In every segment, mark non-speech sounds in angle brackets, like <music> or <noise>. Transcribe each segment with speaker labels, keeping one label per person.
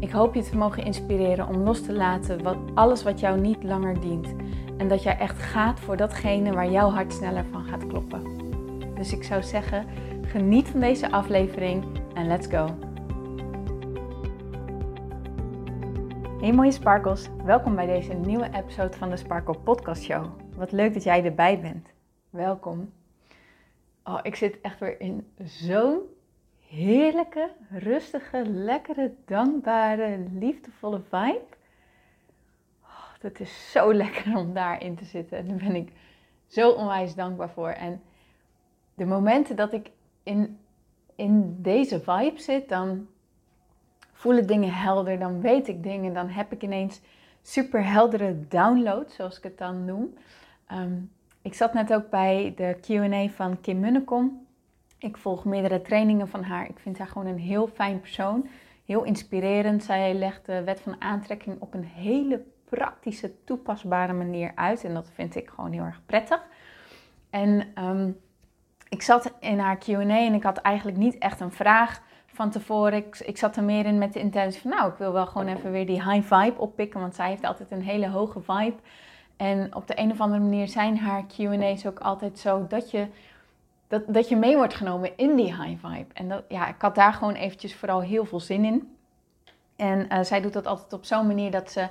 Speaker 1: Ik hoop je te mogen inspireren om los te laten wat, alles wat jou niet langer dient. En dat jij echt gaat voor datgene waar jouw hart sneller van gaat kloppen. Dus ik zou zeggen, geniet van deze aflevering en let's go. Hey mooie sparkles, welkom bij deze nieuwe episode van de Sparkle Podcast Show. Wat leuk dat jij erbij bent. Welkom. Oh, ik zit echt weer in zo'n heerlijke, rustige, lekkere, dankbare, liefdevolle vibe. Oh, dat is zo <laughs> lekker om daarin te zitten. En daar ben ik zo onwijs dankbaar voor. En de momenten dat ik in, in deze vibe zit, dan voelen dingen helder, dan weet ik dingen, dan heb ik ineens super heldere downloads, zoals ik het dan noem. Ehm, ik zat net ook bij de QA van Kim Munnekom. Ik volg meerdere trainingen van haar. Ik vind haar gewoon een heel fijn persoon. Heel inspirerend. Zij legt de wet van aantrekking op een hele praktische, toepasbare manier uit. En dat vind ik gewoon heel erg prettig. En um, ik zat in haar QA en ik had eigenlijk niet echt een vraag van tevoren. Ik, ik zat er meer in met de intentie van, nou, ik wil wel gewoon even weer die high vibe oppikken. Want zij heeft altijd een hele hoge vibe. En op de een of andere manier zijn haar QA's ook altijd zo dat je dat, dat je mee wordt genomen in die high vibe. En dat, ja, ik had daar gewoon eventjes vooral heel veel zin in. En uh, zij doet dat altijd op zo'n manier dat ze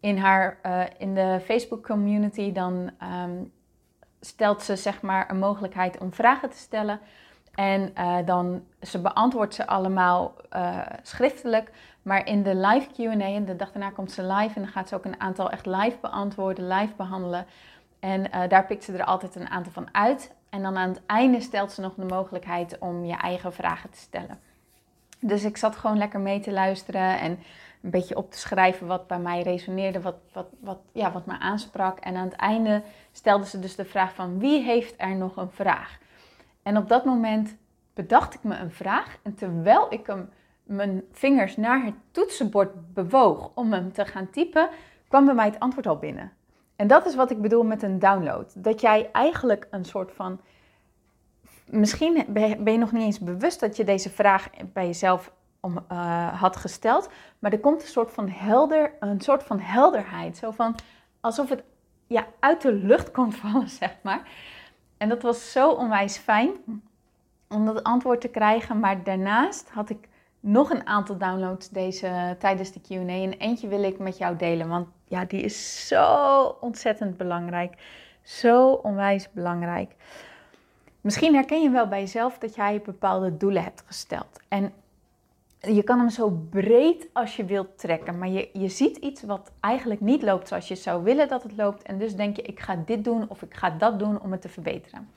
Speaker 1: in haar uh, in de Facebook community dan um, stelt ze zeg maar een mogelijkheid om vragen te stellen. En uh, dan ze beantwoordt ze allemaal schriftelijk. Maar in de live QA, en de dag daarna komt ze live en dan gaat ze ook een aantal echt live beantwoorden, live behandelen. En daar pikt ze er altijd een aantal van uit. En dan aan het einde stelt ze nog de mogelijkheid om je eigen vragen te stellen. Dus ik zat gewoon lekker mee te luisteren en een beetje op te schrijven wat bij mij resoneerde, wat, wat, wat, ja, wat me aansprak. En aan het einde stelde ze dus de vraag van wie heeft er nog een vraag? En op dat moment bedacht ik me een vraag en terwijl ik hem mijn vingers naar het toetsenbord bewoog om hem te gaan typen, kwam bij mij het antwoord al binnen. En dat is wat ik bedoel met een download. Dat jij eigenlijk een soort van. Misschien ben je nog niet eens bewust dat je deze vraag bij jezelf om, uh, had gesteld. Maar er komt een soort van helder, een soort van helderheid. Zo van alsof het ja, uit de lucht komt <laughs> vallen, zeg maar. En dat was zo onwijs fijn om dat antwoord te krijgen. Maar daarnaast had ik nog een aantal downloads deze, tijdens de QA. En eentje wil ik met jou delen, want ja, die is zo ontzettend belangrijk. Zo onwijs belangrijk. Misschien herken je wel bij jezelf dat jij bepaalde doelen hebt gesteld. En je kan hem zo breed als je wilt trekken. Maar je, je ziet iets wat eigenlijk niet loopt zoals je zou willen dat het loopt. En dus denk je, ik ga dit doen of ik ga dat doen om het te verbeteren.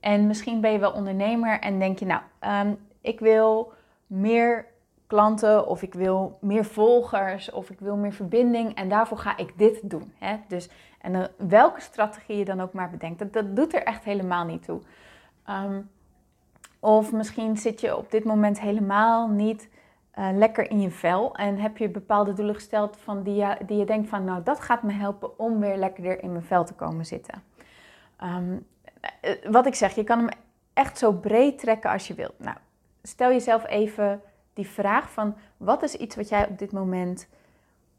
Speaker 1: En misschien ben je wel ondernemer en denk je, nou, um, ik wil meer klanten of ik wil meer volgers of ik wil meer verbinding en daarvoor ga ik dit doen. Hè? Dus, en uh, welke strategie je dan ook maar bedenkt, dat, doet er echt helemaal niet toe. Um, of misschien zit je op dit moment helemaal niet uh, lekker in je vel en heb je bepaalde doelen gesteld van die, je, denkt van nou dat gaat me helpen om weer lekkerder in mijn vel te komen zitten. Um, wat ik zeg, je kan hem echt zo breed trekken als je wilt. Nou, stel jezelf even die vraag van wat is iets wat jij op dit moment,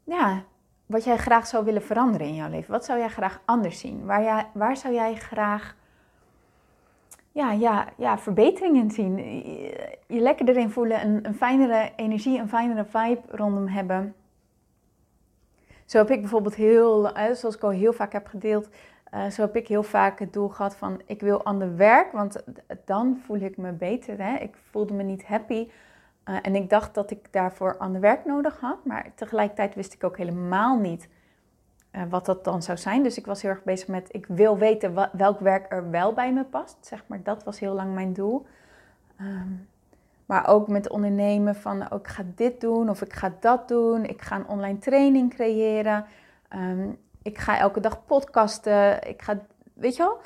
Speaker 1: ja, wat jij graag zou willen veranderen in jouw leven? Wat zou jij graag anders zien? Waar, waar zou jij graag ja, ja, ja, verbeteringen zien? Je lekker erin voelen, een, een fijnere energie, een fijnere vibe rondom hebben. Zo heb ik bijvoorbeeld heel, zoals ik al heel vaak heb gedeeld, uh, zo heb ik heel vaak het doel gehad van ik wil ander werk, want dan voel ik me beter. Hè? Ik voelde me niet happy uh, en ik dacht dat ik daarvoor ander werk nodig had, maar tegelijkertijd wist ik ook helemaal niet uh, wat dat dan zou zijn. Dus ik was heel erg bezig met, ik wil weten welk werk er wel bij me past. Zeg maar, dat was heel lang mijn doel. Um, Maar ook met ondernemen van oh, ik ga dit doen of ik ga dat doen. Ik ga een online training creëren. Ehm, ik ga elke dag podcasten. Ik ga, weet je wel,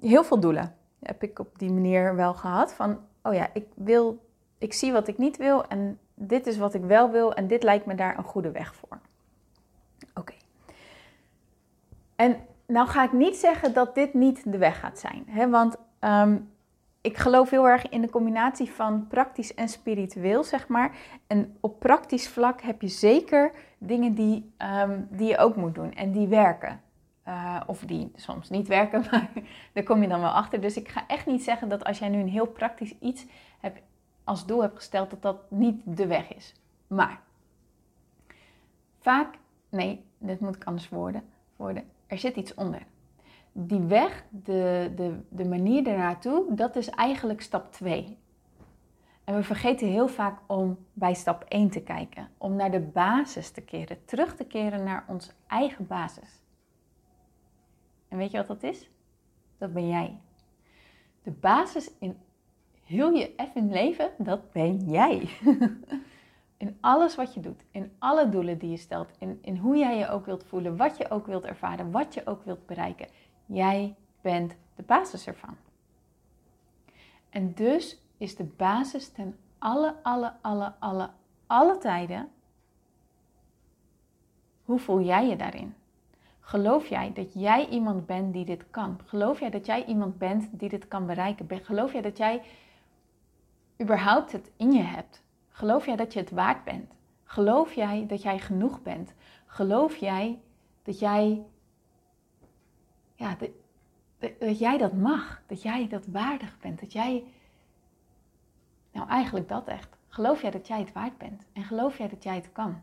Speaker 1: heel veel doelen heb ik op die manier wel gehad. Van, oh ja, ik wil, ik zie wat ik niet wil en dit is wat ik wel wil en dit lijkt me daar een goede weg voor. Oké. En nou ga ik niet zeggen dat dit niet de weg gaat zijn. Hè? Want ehm, ik geloof heel erg in de combinatie van praktisch en spiritueel, zeg maar. En op praktisch vlak heb je zeker dingen die, um, die je ook moet doen en die werken. Uh, of die soms niet werken, <laughs> maar daar kom je dan wel achter. Dus ik ga echt niet zeggen dat als jij nu een heel praktisch iets hebt, als doel hebt gesteld, dat dat niet de weg is. Maar vaak, nee, dit moet ik anders worden, worden er zit iets onder. Die weg, de, de, de manier ernaartoe, dat is eigenlijk stap 2. En we vergeten heel vaak om bij stap 1 te kijken. Om naar de basis te keren. Terug te keren naar onze eigen basis. En weet je wat dat is? Dat ben jij. De basis in heel je effing leven, dat ben jij. <laughs> in alles wat je doet, in alle doelen die je stelt, in, in hoe jij je ook wilt voelen, wat je ook wilt ervaren, wat je ook wilt bereiken. Jij bent de basis ervan. En dus is de basis ten alle, alle, alle, alle, alle tijden. Hoe voel jij je daarin? Geloof jij dat jij iemand bent die dit kan? Geloof jij dat jij iemand bent die dit kan bereiken? Geloof jij dat jij überhaupt het in je hebt? Geloof jij dat je het waard bent? Geloof jij dat jij genoeg bent? Geloof jij dat jij, ja, dat, dat jij dat mag? Dat jij dat waardig bent? Dat jij, nou eigenlijk dat echt. Geloof jij dat jij het waard bent? En geloof jij dat jij het kan?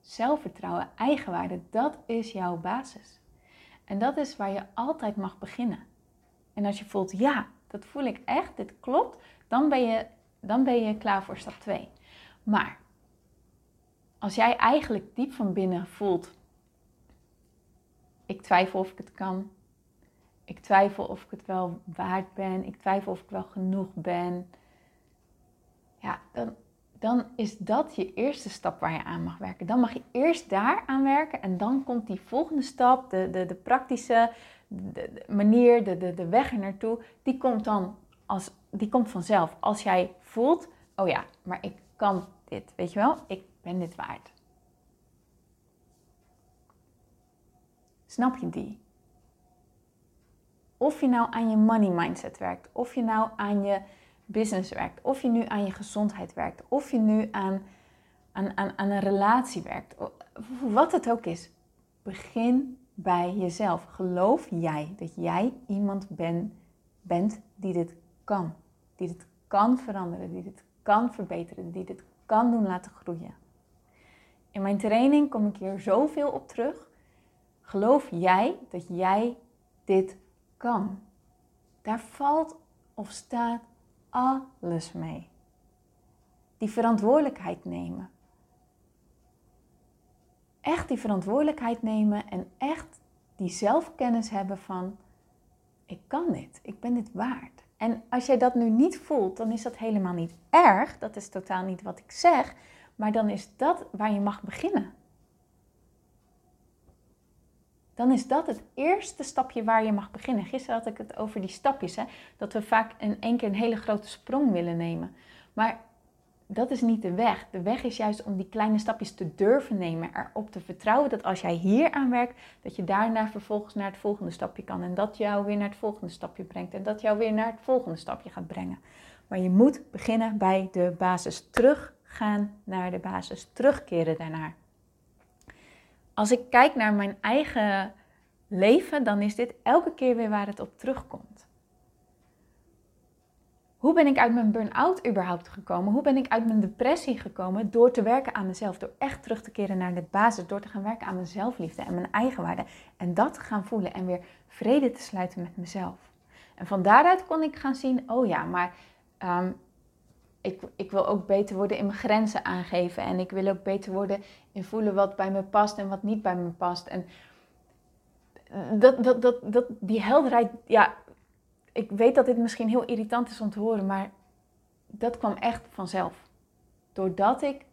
Speaker 1: Zelfvertrouwen, eigenwaarde, dat is jouw basis. En dat is waar je altijd mag beginnen. En als je voelt, ja, dat voel ik echt, dit klopt, dan ben je, dan ben je klaar voor stap 2. Maar als jij eigenlijk diep van binnen voelt, ik twijfel of ik het kan, ik twijfel of ik het wel waard ben, ik twijfel of ik wel genoeg ben, ja, dan, dan is dat je eerste stap waar je aan mag werken. Dan mag je eerst daar aan werken en dan komt die volgende stap, de, de, de praktische manier, de, de, de weg er naartoe, die komt dan als, die komt vanzelf. Als jij voelt, oh ja, maar ik kan dit, weet je wel, ik ben dit waard. Snap je die? Of je nou aan je money mindset werkt, of je nou aan je business werkt, of je nu aan je gezondheid werkt, of je nu aan, aan, aan, een relatie werkt, wat het ook is, begin bij jezelf. Geloof jij dat jij iemand ben, bent die dit kan, die dit kan veranderen, die dit kan verbeteren, die dit kan doen laten groeien? In mijn training kom ik hier zoveel op terug. Geloof jij dat jij dit kan? Daar valt of staat alles mee. Die verantwoordelijkheid nemen. Echt die verantwoordelijkheid nemen en echt die zelfkennis hebben van ik kan dit, ik ben dit waard. En als jij dat nu niet voelt, dan is dat helemaal niet erg. Dat is totaal niet wat ik zeg. Maar dan is dat waar je mag beginnen dan is dat het eerste stapje waar je mag beginnen. Gisteren had ik het over die stapjes, hè? dat we vaak in één keer een hele grote sprong willen nemen. Maar dat is niet de weg. De weg is juist om die kleine stapjes te durven nemen, erop te vertrouwen dat als jij hier aan werkt, dat je daarna vervolgens naar het volgende stapje kan. En dat jou weer naar het volgende stapje brengt. En dat jou weer naar het volgende stapje gaat brengen. Maar je moet beginnen bij de basis. Teruggaan naar de basis. Terugkeren daarnaar als ik kijk naar mijn eigen leven, dan is dit elke keer weer waar het op terugkomt. Hoe ben ik uit mijn burn-out überhaupt gekomen? Hoe ben ik uit mijn depressie gekomen? Door te werken aan mezelf, door echt terug te keren naar de basis, door te gaan werken aan mijn zelfliefde en mijn eigenwaarde. En dat te gaan voelen en weer vrede te sluiten met mezelf. En van daaruit kon ik gaan zien, oh ja, maar ehm, ik, ik wil ook beter worden in mijn grenzen aangeven. En ik wil ook beter worden in voelen wat bij me past en wat niet bij me past. En dat, dat, dat, dat, die helderheid, ja, ik weet dat dit misschien heel irritant is om te horen, maar dat kwam echt vanzelf. Doordat ik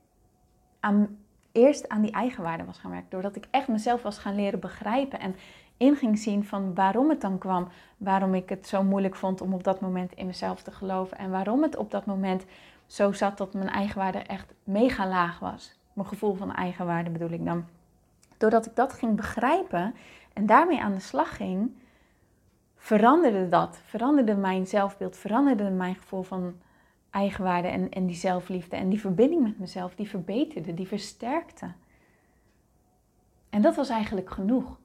Speaker 1: aan, eerst aan die eigenwaarde was gaan werken. Doordat ik echt mezelf was gaan leren begrijpen. En in ging zien van waarom het dan kwam. Waarom ik het zo moeilijk vond om op dat moment in mezelf te geloven. En waarom het op dat moment zo zat dat mijn eigenwaarde echt mega laag was. Mijn gevoel van eigenwaarde bedoel ik dan. Doordat ik dat ging begrijpen en daarmee aan de slag ging, veranderde dat. Veranderde mijn zelfbeeld, veranderde mijn gevoel van eigenwaarde en, en die zelfliefde. En die verbinding met mezelf, die verbeterde, die versterkte. En dat was eigenlijk genoeg.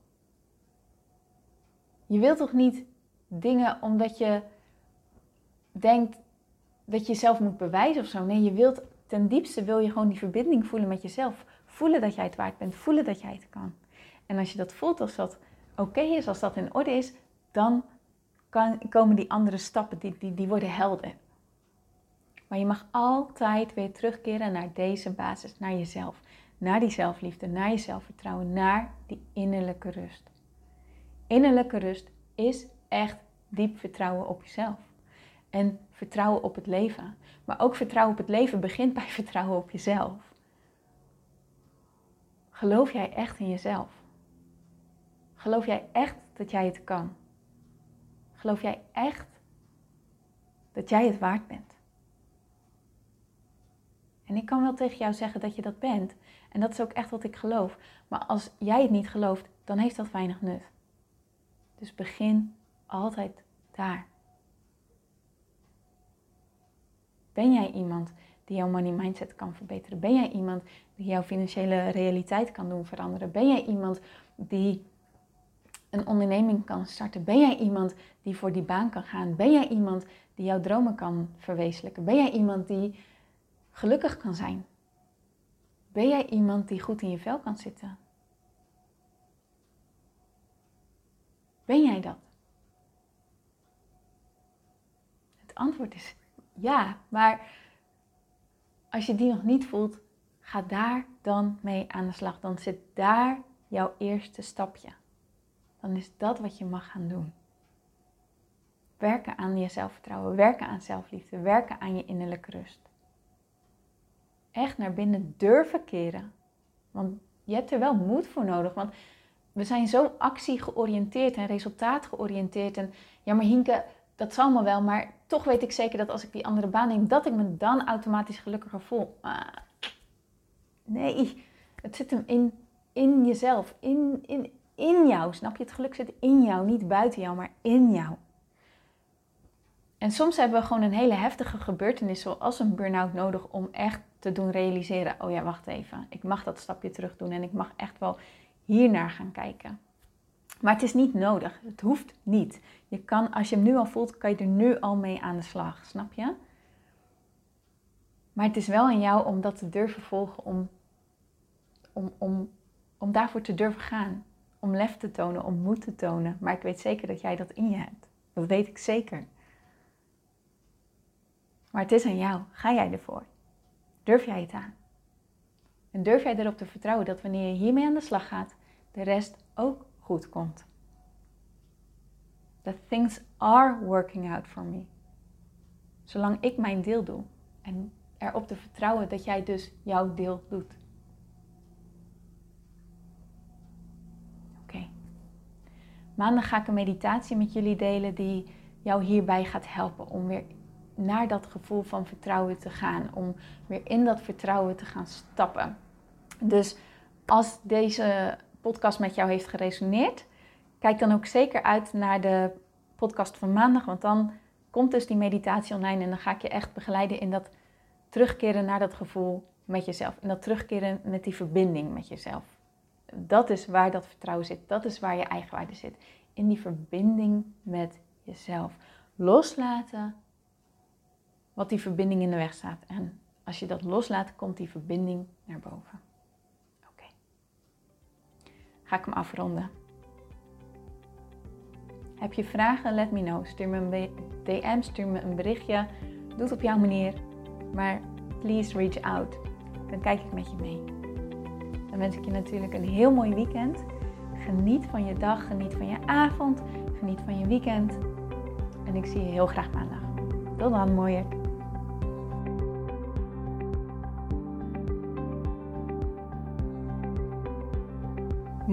Speaker 1: Je wilt toch niet dingen omdat je denkt dat je jezelf moet bewijzen of zo. Nee, je wilt ten diepste wil je gewoon die verbinding voelen met jezelf. Voelen dat jij het waard bent, voelen dat jij het kan. En als je dat voelt, als dat oké is, als dat in orde is, dan komen die andere stappen, die, die, die worden helder. Maar je mag altijd weer terugkeren naar deze basis, naar jezelf. Naar die zelfliefde, naar je zelfvertrouwen, naar die innerlijke rust. Innerlijke rust is echt diep vertrouwen op jezelf. En vertrouwen op het leven. Maar ook vertrouwen op het leven begint bij <laughs> vertrouwen op jezelf. Geloof jij echt in jezelf? Geloof jij echt dat jij het kan? Geloof jij echt dat jij het waard bent? En ik kan wel tegen jou zeggen dat je dat bent. En dat is ook echt wat ik geloof. Maar als jij het niet gelooft, dan heeft dat weinig nut. Dus begin altijd daar. Ben jij iemand die jouw money mindset kan verbeteren? Ben jij iemand die jouw financiële realiteit kan doen veranderen? Ben jij iemand die een onderneming kan starten? Ben jij iemand die voor die baan kan gaan? Ben jij iemand die jouw dromen kan verwezenlijken? Ben jij iemand die gelukkig kan zijn? Ben jij iemand die goed in je vel kan zitten? Ben jij dat? Het antwoord is ja, maar als je die nog niet voelt, ga daar dan mee aan de slag. Dan zit daar jouw eerste stapje. Dan is dat wat je mag gaan doen. Werken aan je zelfvertrouwen, werken aan zelfliefde, werken aan je innerlijke rust. Echt naar binnen durven keren. Want je hebt er wel moed voor nodig. Want we zijn zo actiegeoriënteerd en resultaatgeoriënteerd. En ja, maar Hinke, dat zal me wel, maar toch weet ik zeker dat als ik die andere baan neem, dat ik me dan automatisch gelukkiger voel. nee, het zit hem in, in jezelf, in, in, in jou. Snap je? Het geluk zit in jou, niet buiten jou, maar in jou. En soms hebben we gewoon een hele heftige gebeurtenis, zoals een burn-out, nodig om echt te doen realiseren: oh ja, wacht even, ik mag dat stapje terug doen en ik mag echt wel hiernaar gaan kijken. Maar het is niet nodig. Het hoeft niet. Je kan, als je hem nu al voelt, kan je er nu al mee aan de slag. Snap je? Maar het is wel aan jou om dat te durven volgen, om, om, om, om daarvoor te durven gaan. Om lef te tonen, om moed te tonen. Maar ik weet zeker dat jij dat in je hebt. Dat weet ik zeker. Maar het is aan jou. Ga jij ervoor? Durf jij het aan? En durf jij erop te vertrouwen dat wanneer je hiermee aan de slag gaat, de rest ook goed komt. That things are working out for me. Zolang ik mijn deel doe en erop te vertrouwen dat jij dus jouw deel doet. Oké. Maandag ga ik een meditatie met jullie delen die jou hierbij gaat helpen om weer naar dat gevoel van vertrouwen te gaan, om weer in dat vertrouwen te gaan stappen. Dus als deze podcast met jou heeft geresoneerd, kijk dan ook zeker uit naar de podcast van maandag, want dan komt dus die meditatie online en dan ga ik je echt begeleiden in dat terugkeren naar dat gevoel met jezelf. En dat terugkeren met die verbinding met jezelf. Dat is waar dat vertrouwen zit. Dat is waar je eigenwaarde zit. In die verbinding met jezelf. Loslaten wat die verbinding in de weg staat. En als je dat loslaat, komt die verbinding naar boven ga ik hem afronden. Heb je vragen? Let me know. Stuur me een DM, stuur me een berichtje. Doe het op jouw manier. Maar please reach out. Dan kijk ik met je mee. Dan wens ik je natuurlijk een heel mooi weekend. Geniet van je dag, geniet van je avond, geniet van je weekend. En ik zie je heel graag maandag. Tot dan, mooier.